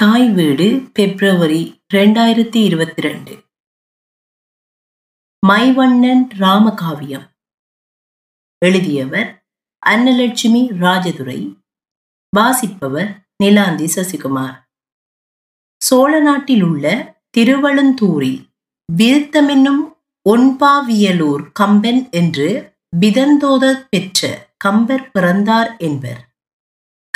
தாய் வீடு பிப்ரவரி ரெண்டாயிரத்தி இருபத்தி ரெண்டு மைவண்ணன் ராமகாவியம். எழுதியவர் அன்னலட்சுமி ராஜதுரை. வாசிப்பவர் நிலாந்தி சசிகுமார். சோழ நாட்டில் உள்ள திருவழுந்தூரில் விருத்தமென்னும் ஒன்பாவியலூர் கம்பன் என்று விதந்தோத பெற்ற கம்பர் பிறந்தார் என்பர்.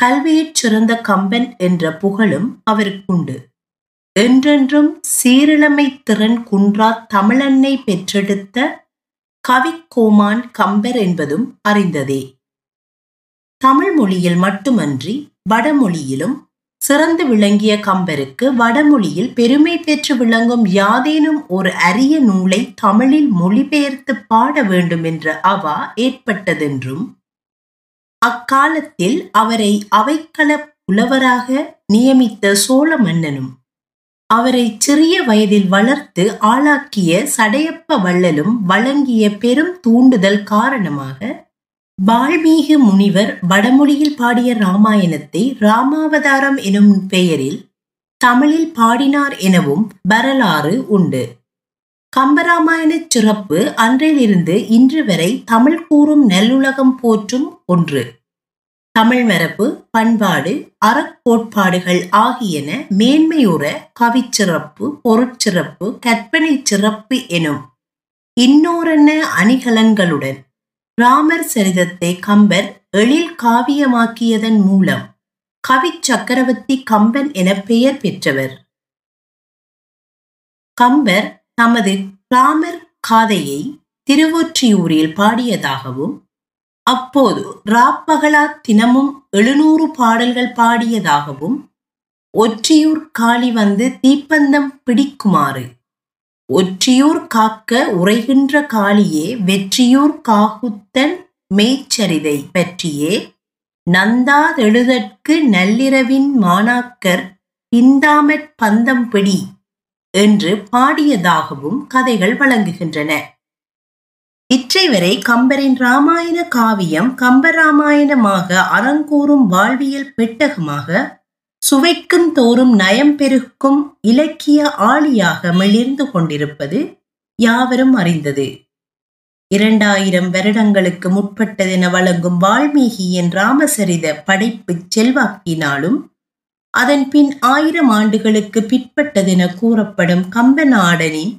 கல்வியிற் சிறந்த கம்பன் என்ற புகழும் அவருக்குண்டு என்றென்றும் சீரிழமை திறன் குன்றா தமிழன்னை பெற்றெடுத்த கவிக்கோமான் கம்பர் என்பதும் அறிந்ததே. தமிழ் மொழியில் மட்டுமன்றி வடமொழியிலும் சிறந்து விளங்கிய கம்பருக்கு வடமொழியில் பெருமை பெற்று விளங்கும் யாதேனும் ஒரு அரிய நூலை தமிழில் மொழிபெயர்த்து பாட வேண்டும் என்ற அவா ஏற்பட்டதென்றும் அக்காலத்தில் அவரை அவைக்கள புலவராக நியமித்த சோழ மன்னனும் அவரை சிறிய வயதில் வளர்த்து ஆளாக்கிய சடையப்ப வள்ளலும் வழங்கிய பெரும் தூண்டுதல் காரணமாக வால்மீகி முனிவர் வடமொழியில் பாடிய ராமாயணத்தை ராமாவதாரம் எனும் பெயரில் தமிழில் பாடினார் எனவும் வரலாறு உண்டு. கம்பராமாயண சிறப்பு அன்றிலிருந்து இன்று வரை தமிழ் கூறும் நல்லுலகம் போற்றும் ஒன்று. தமிழ் மரபு பண்பாடு அறக்கோட்பாடுகள் ஆகியன மேன்மையுற கவிச்சிறப்பு பொருட்சிறப்பு கற்பனை சிறப்பு எனும் இன்னோரென்ன அணிகலன்களுடன் ராமர் சரிதத்தை கம்பர் எழில் காவியமாக்கியதன் மூலம் கவி சக்கரவர்த்தி கம்பன் என பெயர் பெற்றவர். கம்பர் தமது ராமர் காதையை திருவொற்றியூரில் பாடியதாகவும் அப்போது ராப்பகலா தினமும் எழுநூறு பாடல்கள் பாடியதாகவும் ஒற்றியூர் காளி வந்து தீப்பந்தம் பிடிக்குமாறு ஒற்றியூர் காக்க உரைகின்ற காளியே வெற்றியூர் காகுத்தன் மேய்ச்சரிதை பற்றியே நந்தாதெழுதற்கு நள்ளிரவின் மாணாக்கர் பிந்தாமற் பந்தம் பிடி என்று பாடியதாகவும் கதைகள் வழங்குகின்றன. இற்றைவரை கம்பரின் ராமாயண காவியம் கம்பராமாயணமாக அறங்கூறும் வாழ்வியல் பெட்டகமாக சுவைக்கும் தோறும் நயம் பெருக்கும் இலக்கிய ஆளியாக மிளிர்ந்து கொண்டிருப்பது யாவரும் அறிந்தது. இரண்டாயிரம் வருடங்களுக்கு முற்பட்டதென வழங்கும் வால்மீகியின் ராமசரித படைப்பு செல்வாக்கினாலும் அதன் பின் ஆயிரம் ஆண்டுகளுக்கு பிற்பட்டதென கூறப்படும் கம்பநாடனின்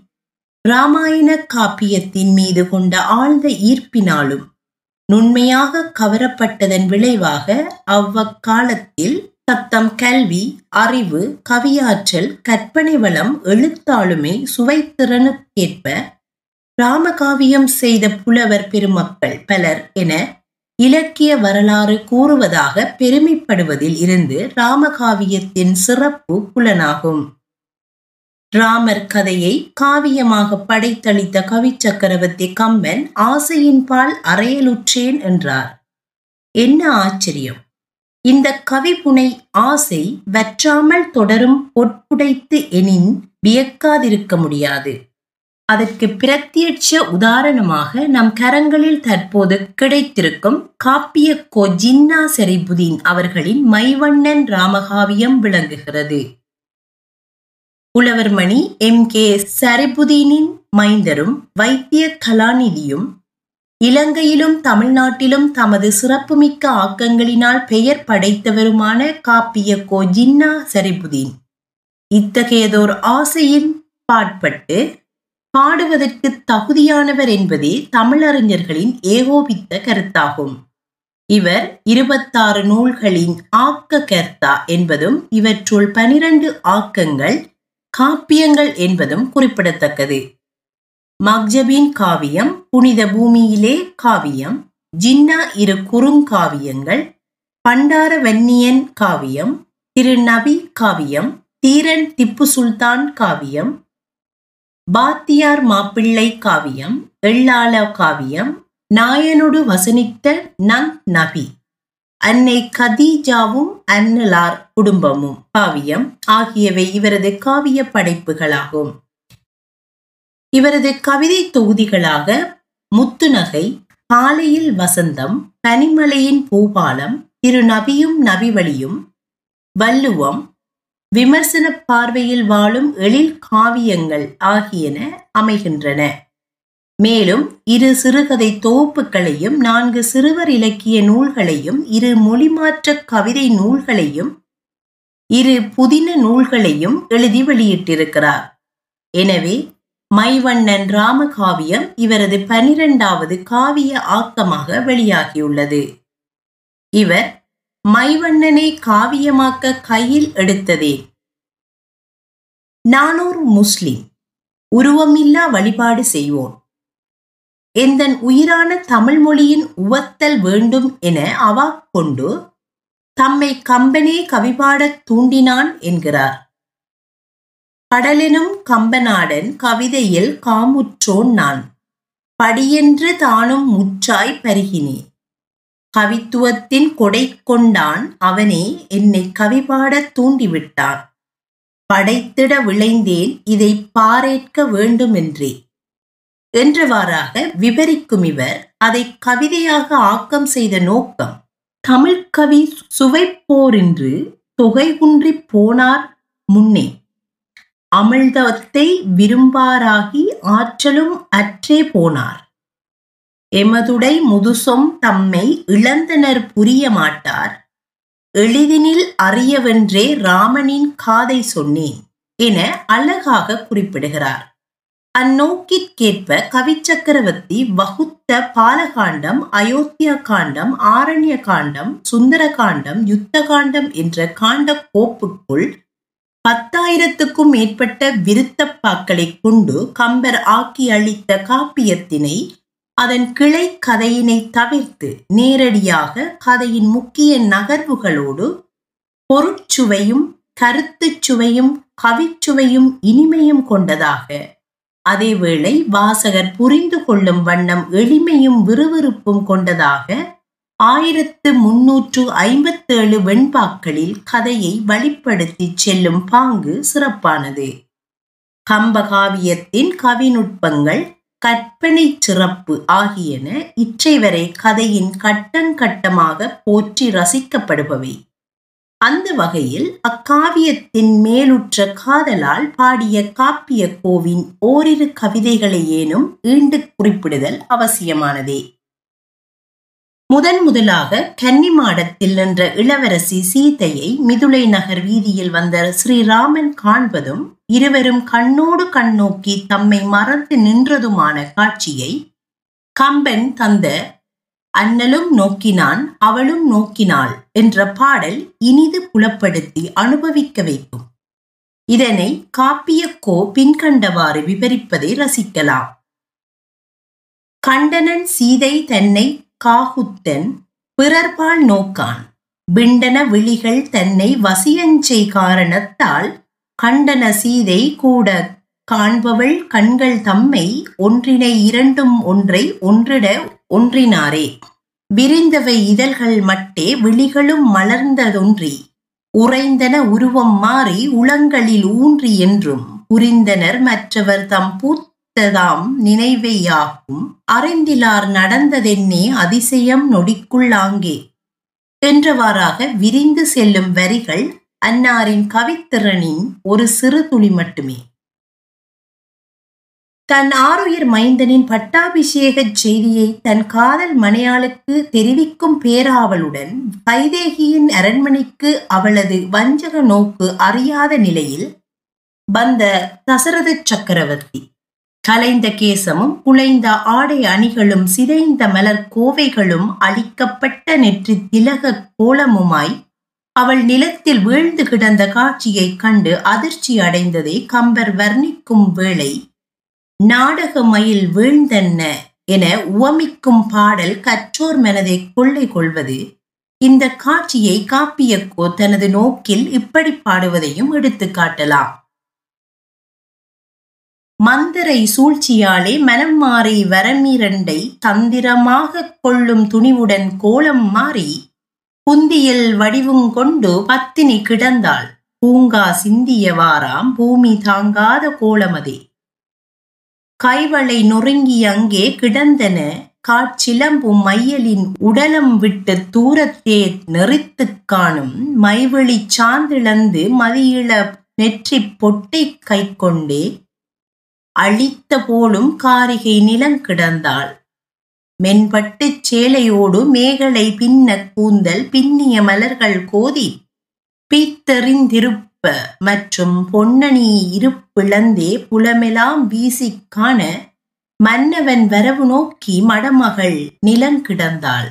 இராமாயண காப்பியத்தின் மீது கொண்ட ஆழ்ந்த ஈர்ப்பினாலும் நுண்மையாக கவரப்பட்டதன் விளைவாக அவ்வக்காலத்தில் தத்தம் கல்வி அறிவு கவியாற்றல் கற்பனை வளம் எழுத்தாளுமை சுவைத்திறனுக்கேற்ப ராமகாவியம் செய்த புலவர் பெருமக்கள் பலர் என இலக்கிய வரலாறு கூறுவதாக பெருமைப்படுவதில் இருந்து ராமகாவியத்தின் சிறப்பு புலனாகும். ராமர் கதையை காவியமாக படைத்தளித்த கவி சக்கரவர்த்தி கம்பன் ஆசையின்பால் அறையலுற்றேன் என்றார். என்ன ஆச்சரியம்! இந்த கவிப்புனை ஆசை வற்றாமல் தொடரும் பொற்புடைத்து எனின் வியக்காதிருக்க முடியாது. அதற்கு பிரத்யட்ச உதாரணமாக நம் கரங்களில் தற்போது கிடைத்திருக்கும் காப்பிய கோ ஜின்னா செரிபுதீன் அவர்களின் மைவண்ணன் ராமகாவியம் விளங்குகிறது. உழவர்மணி எம். கே. சரிபுதீனின் மைந்தரும் வைத்திய கலாநிதியும் இலங்கையிலும் தமிழ்நாட்டிலும் தமது சிறப்புமிக்க ஆக்கங்களினால் பெயர் படைத்தவருமான காப்பிய கோ ஜின்னா சரிபுதீன். இத்தகையதோர் ஆசையின் பாட்பட்டு பாடுவதற்கு தகுதியானவர் என்பதே தமிழறிஞர்களின் ஏகோபித்த கருத்தாகும். இவர் இருபத்தாறு நூல்களின் ஆக்க கர்த்தா என்பதும் இவற்றுள் பனிரண்டு ஆக்கங்கள் காப்பியங்கள் என்பதும் குறிப்பிடத்தக்கது. மக்ஜபின் காவியம் புனித பூமியிலே காவியம் ஜின்னா இரு குறுங்காவியங்கள் பண்டார வன்னியன் காவியம் திருநபி காவியம் தீரன் திப்பு சுல்தான் காவியம் பாத்தியார் மாப்பிள்ளை காவியம் எள்ளாள காவியம் நாயனொடு வசனித்த நங் நபி. அன்னை கதீஜாவும் அன்னலார் குடும்பமும் காவியம் ஆகியவை இவரது காவிய படைப்புகளாகும். இவரது கவிதை தொகுதிகளாக முத்துநகை காலையில் வசந்தம் பனிமலையின் பூபாலம் திரு நபியும் நபிவழியும் வள்ளுவம் விமர்சன பார்வையில் வாழும் எழில் காவியங்கள் ஆகியன அமைகின்றன. மேலும் இரு சிறுகதை தொகுப்புகளையும் நான்கு சிறுவர் இலக்கிய நூல்களையும் இரு மொழிமாற்ற கவிதை நூல்களையும் இரு புதின நூல்களையும் எழுதி வெளியிட்டிருக்கிறார். எனவே மைவண்ணன் ராமகாவியம் இவரது பனிரெண்டாவது காவிய ஆக்கமாக வெளியாகியுள்ளது. இவர் மைவண்ணனை காவியமாக்க கையில் எடுத்ததே. நானூர் முஸ்லிம் உருவமில்லா வழிபாடு செய்வோன் எந்தன் உயிரான தமிழ் மொழியின் உவத்தல் வேண்டும் என அவா கொண்டு தம்மை கம்பனே கவிபாடத் தூண்டினான் என்கிறார். கடலெனும் கம்பநாடன் கவிதையில் காமுற்றோன் நான் படியென்று தானும் முற்றாய் பருகினேன். கவித்துவத்தின் கொடை கொண்டான் அவனே என்னை கவிபாடத் தூண்டிவிட்டான். படைத்திட விளைந்தேன் இதை பாரேற்க வேண்டுமென்றே. என்றவாறாக விவரிக்கும் இவர் அதை கவிதையாக ஆக்கம் செய்த நோக்கம் தமிழ்கவி சுவைப்போரின்று தொகைகுன்றி போனார் முன்னே. அமிழ்தத்தை விரும்பாராகி ஆற்றலும் அற்றே போனார். எமதுடை முதுசொம் தம்மை இழந்தனர் புரிய மாட்டார் எளிதினில் அறியவென்றே ராமனின் காதை சொன்னேன் என அழகாக குறிப்பிடுகிறார். அந்நோக்கிற்கேற்ப கவிச்சக்கரவர்த்தி வகுத்த பாலகாண்டம் அயோத்தியா காண்டம் ஆரண்ய காண்டம் சுந்தர காண்டம் யுத்த காண்டம் என்ற காண்ட கோப்புக்குள் பத்தாயிரத்துக்கும் மேற்பட்ட விருத்தப்பாக்களை கொண்டு கம்பர் ஆக்கி அளித்த காப்பியத்தினை அதன் கிளை கதையினை தவிர்த்து நேரடியாக கதையின் முக்கிய நகர்வுகளோடு பொருட்சுவையும் கருத்துச் சுவையும் கவிச்சுவையும் இனிமையும் கொண்டதாக அதேவேளை வாசகர் புரிந்து கொள்ளும் வண்ணம் எளிமையும் விறுவிறுப்பும் கொண்டதாக ஆயிரத்து முன்னூற்று ஐம்பத்தேழு வெண்பாக்களில் கதையை வழிப்படுத்தி செல்லும் பாங்கு சிறப்பானது. கம்பகாவியத்தின் கவிநுட்பங்கள் கற்பனை சிறப்பு ஆகியன இற்றைவரை கதையின் கட்டங்கட்டமாக போற்றி ரசிக்கப்படுபவை. அந்த வகையில் அக்காவியத்தின் மேலுற்ற காதலால் பாடிய காப்பிய கோவின் ஓரிரு கவிதைகளையேனும் ஈண்டு குறிப்பிடுதல் அவசியமானதே. முதன் முதலாக கன்னிமாடத்தில் நின்ற இளவரசி சீதையை மிதுளை நகர் வீதியில் வந்த ஸ்ரீராமன் காண்பதும் இருவரும் கண்ணோடு கண்ணோக்கி தம்மை மறந்து நின்றதுமான காட்சியை கம்பன் தந்த அண்ணலும் நோக்கினான் அவளும் நோக்கினாள் என்ற பாடல் இனிது புலப்படுத்தி அனுபவிக்க வைக்கும். இதனை காப்பியக்கோ பின்கண்டவாறு விவரிப்பதை ரசிக்கலாம். கண்டனன் சீதை தன்னை காகுத்தன் பிறர்பால் நோக்கான். பிண்டன விழிகள் தன்னை வசியஞ்சை காரணத்தால் கண்டன சீதை கூட காண்பவள் கண்கள் தம்மை ஒன்றினை இரண்டும் ஒன்றை ஒன்றிட ஒன்றினாரே. விரிந்தவை இதழ்கள் மட்டே விழிகளும் மலர்ந்ததொன்றி உறைந்தன உருவம் மாறி உளங்களில் ஊன்றி என்றும் புரிந்தனர் மற்றவர் தம் நினைத்ததாம் நினைவையாகும் அறிந்திலார் நடந்ததென்னே அதிசயம் நொடிக்குள்ளாங்கே என்றவாறாக விரிந்து செல்லும் வரிகள் அன்னாரின் கவித்திறனின் ஒரு சிறு துளி மட்டுமே. தன் ஆருயிர் மைந்தனின் பட்டாபிஷேக செய்தியை தன் காதல் மனையாளுக்கு தெரிவிக்கும் பேராவலுடன் கைதேகியின் அரண்மனைக்கு அவளது வஞ்சக நோக்கு அறியாத நிலையில் வந்த தசரத சக்கரவர்த்தி. கலைந்த கேசமும் குலைந்த ஆடை அணிகளும் சிதைந்த மலர் கோவைகளும் அழிக்கப்பட்ட நெற்றி திலக கோலமுமாய் அவள் நிலத்தில் வீழ்ந்து கிடந்த காட்சியைக் கண்டு அதிர்ச்சி அடைந்ததை கம்பர் வர்ணிக்கும் வேளை. நாடக மயில் வீழ்ந்தென்ன என உவமிக்கும் பாடல் கற்றோர் மனதை கொள்ளை கொள்வது. இந்த காட்சியை காப்பியக்கோ தனது நோக்கில் இப்படி பாடுவதையும் எடுத்து காட்டலாம். மந்தரை சூழ்ச்சியாலே மனம் மாறி வரமிரண்டை தந்திரமாக கொள்ளும் துணிவுடன் கோலம் மாறி குந்தியில் வடிவும் கொண்டு பத்தினி கிடந்தாள். பூங்கா சிந்தியவாராம் பூமி தாங்காத கோலமதே. கைவளை நொறுங்கி அங்கே கிடந்தன. காட்சிலம்பும் மையலின் உடலம் விட்டு தூரத்தே நெறித்துக் காணும். மைவெளி சாந்திழந்து மதியிள நெற்றிப் பொட்டைக் கைக்கொண்டே அழித்த போலும் காரிகை நிலம் கிடந்தாள். மென்பட்டுச் சேலையோடு மேகலை பின்னக் கூந்தல் பின்னிய மலர்கள் கோதி பீத்தெறிந்திருப்ப மற்றும் பொன்னணி இருப்பிழந்தே புலமெலாம் வீசிக் காண மன்னவன் வரவு நோக்கி மடமகள் நிலம் கிடந்தாள்.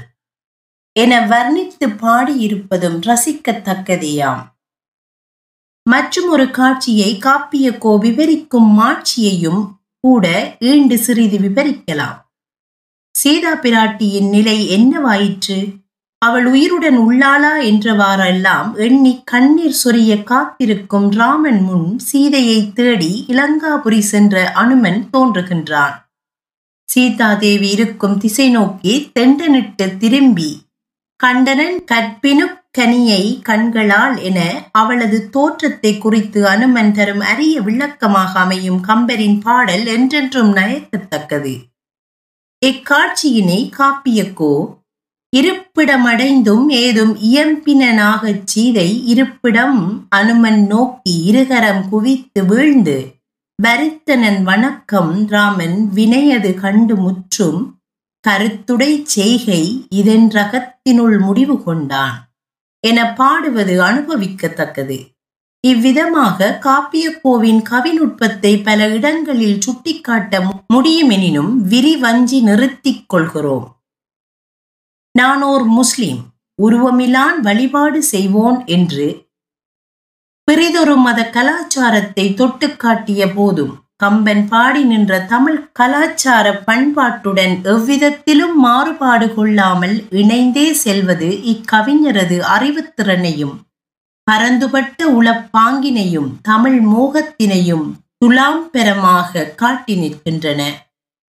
என வர்ணித்து பாடியிருப்பதும் ரசிக்கத்தக்கதேயாம். மற்றும் ஒரு காட்சியை காப்பியக்கோ விவரிக்கும் மாட்சியையும் கூட ஈண்டு சிறிது விவரிக்கலாம். சீதா பிராட்டியின் நிலை என்னவாயிற்று? அவள் உயிருடன் உள்ளாளா என்றவாறெல்லாம் எண்ணி கண்ணீர் சொரிய காத்திருக்கும் ராமன் முன் சீதையை தேடி இலங்காபுரி சென்ற அனுமன் தோன்றுகின்றான். சீதாதேவி இருக்கும் திசை நோக்கி தெண்டனிட்டு திரும்பி கண்டனன் கற்பினு கனியை கண்களால் என அவளது தோற்றத்தை குறித்து அனுமன் தரும் அரிய விளக்கமாக அமையும் கம்பரின் பாடல் என்றென்றும் நயக்கத்தக்கது. இக்காட்சியினை காப்பியக்கோ? இருப்பிடமடைந்தும் ஏதும் இயம்பினனாகச் சீதை இருப்பிடம் அனுமன் நோக்கி இருகரம் குவித்து வீழ்ந்து வருத்தனன் வணக்கம் ராமன் வினையது கண்டு முற்றும் கருத்துடை செய்கை இதென்றகத்தினுள் முடிவு கொண்டான். என பாடுவது அனுபவிக்கத்தக்கது. இவ்விதமாக காப்பியக்கோவின் கவிநுட்பத்தை பல இடங்களில் சுட்டிக்காட்ட முடியுமெனினும் விரிவஞ்சி நிறுத்திக் கொள்கிறோம். நான் ஓர் முஸ்லிம் உருவமிலான் வழிபாடு செய்வோன் என்று பிறிதொரு மத கலாச்சாரத்தை தொட்டு காட்டிய போதும் கம்பன் பாடி நின்ற தமிழ் கலாச்சார பண்பாட்டுடன் எவ்விதத்திலும் மாறுபாடு கொள்ளாமல் இணைந்தே செல்வது இக்கவிஞரது அறிவுத்திறனையும் பரந்துபட்ட உளப்பாங்கினையும் தமிழ் மோகத்தினையும் துலாம்பெரமாக காட்டி நிற்கின்றன.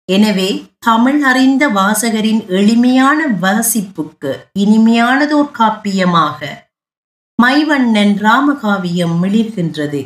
எனவே தமிழ் அறிந்த வாசகரின் எளிமையான வாசிப்புக்கு இனிமையானதோர் காப்பியமாக மைவண்ணன் ராமகாவியம் மிளிர்கின்றது.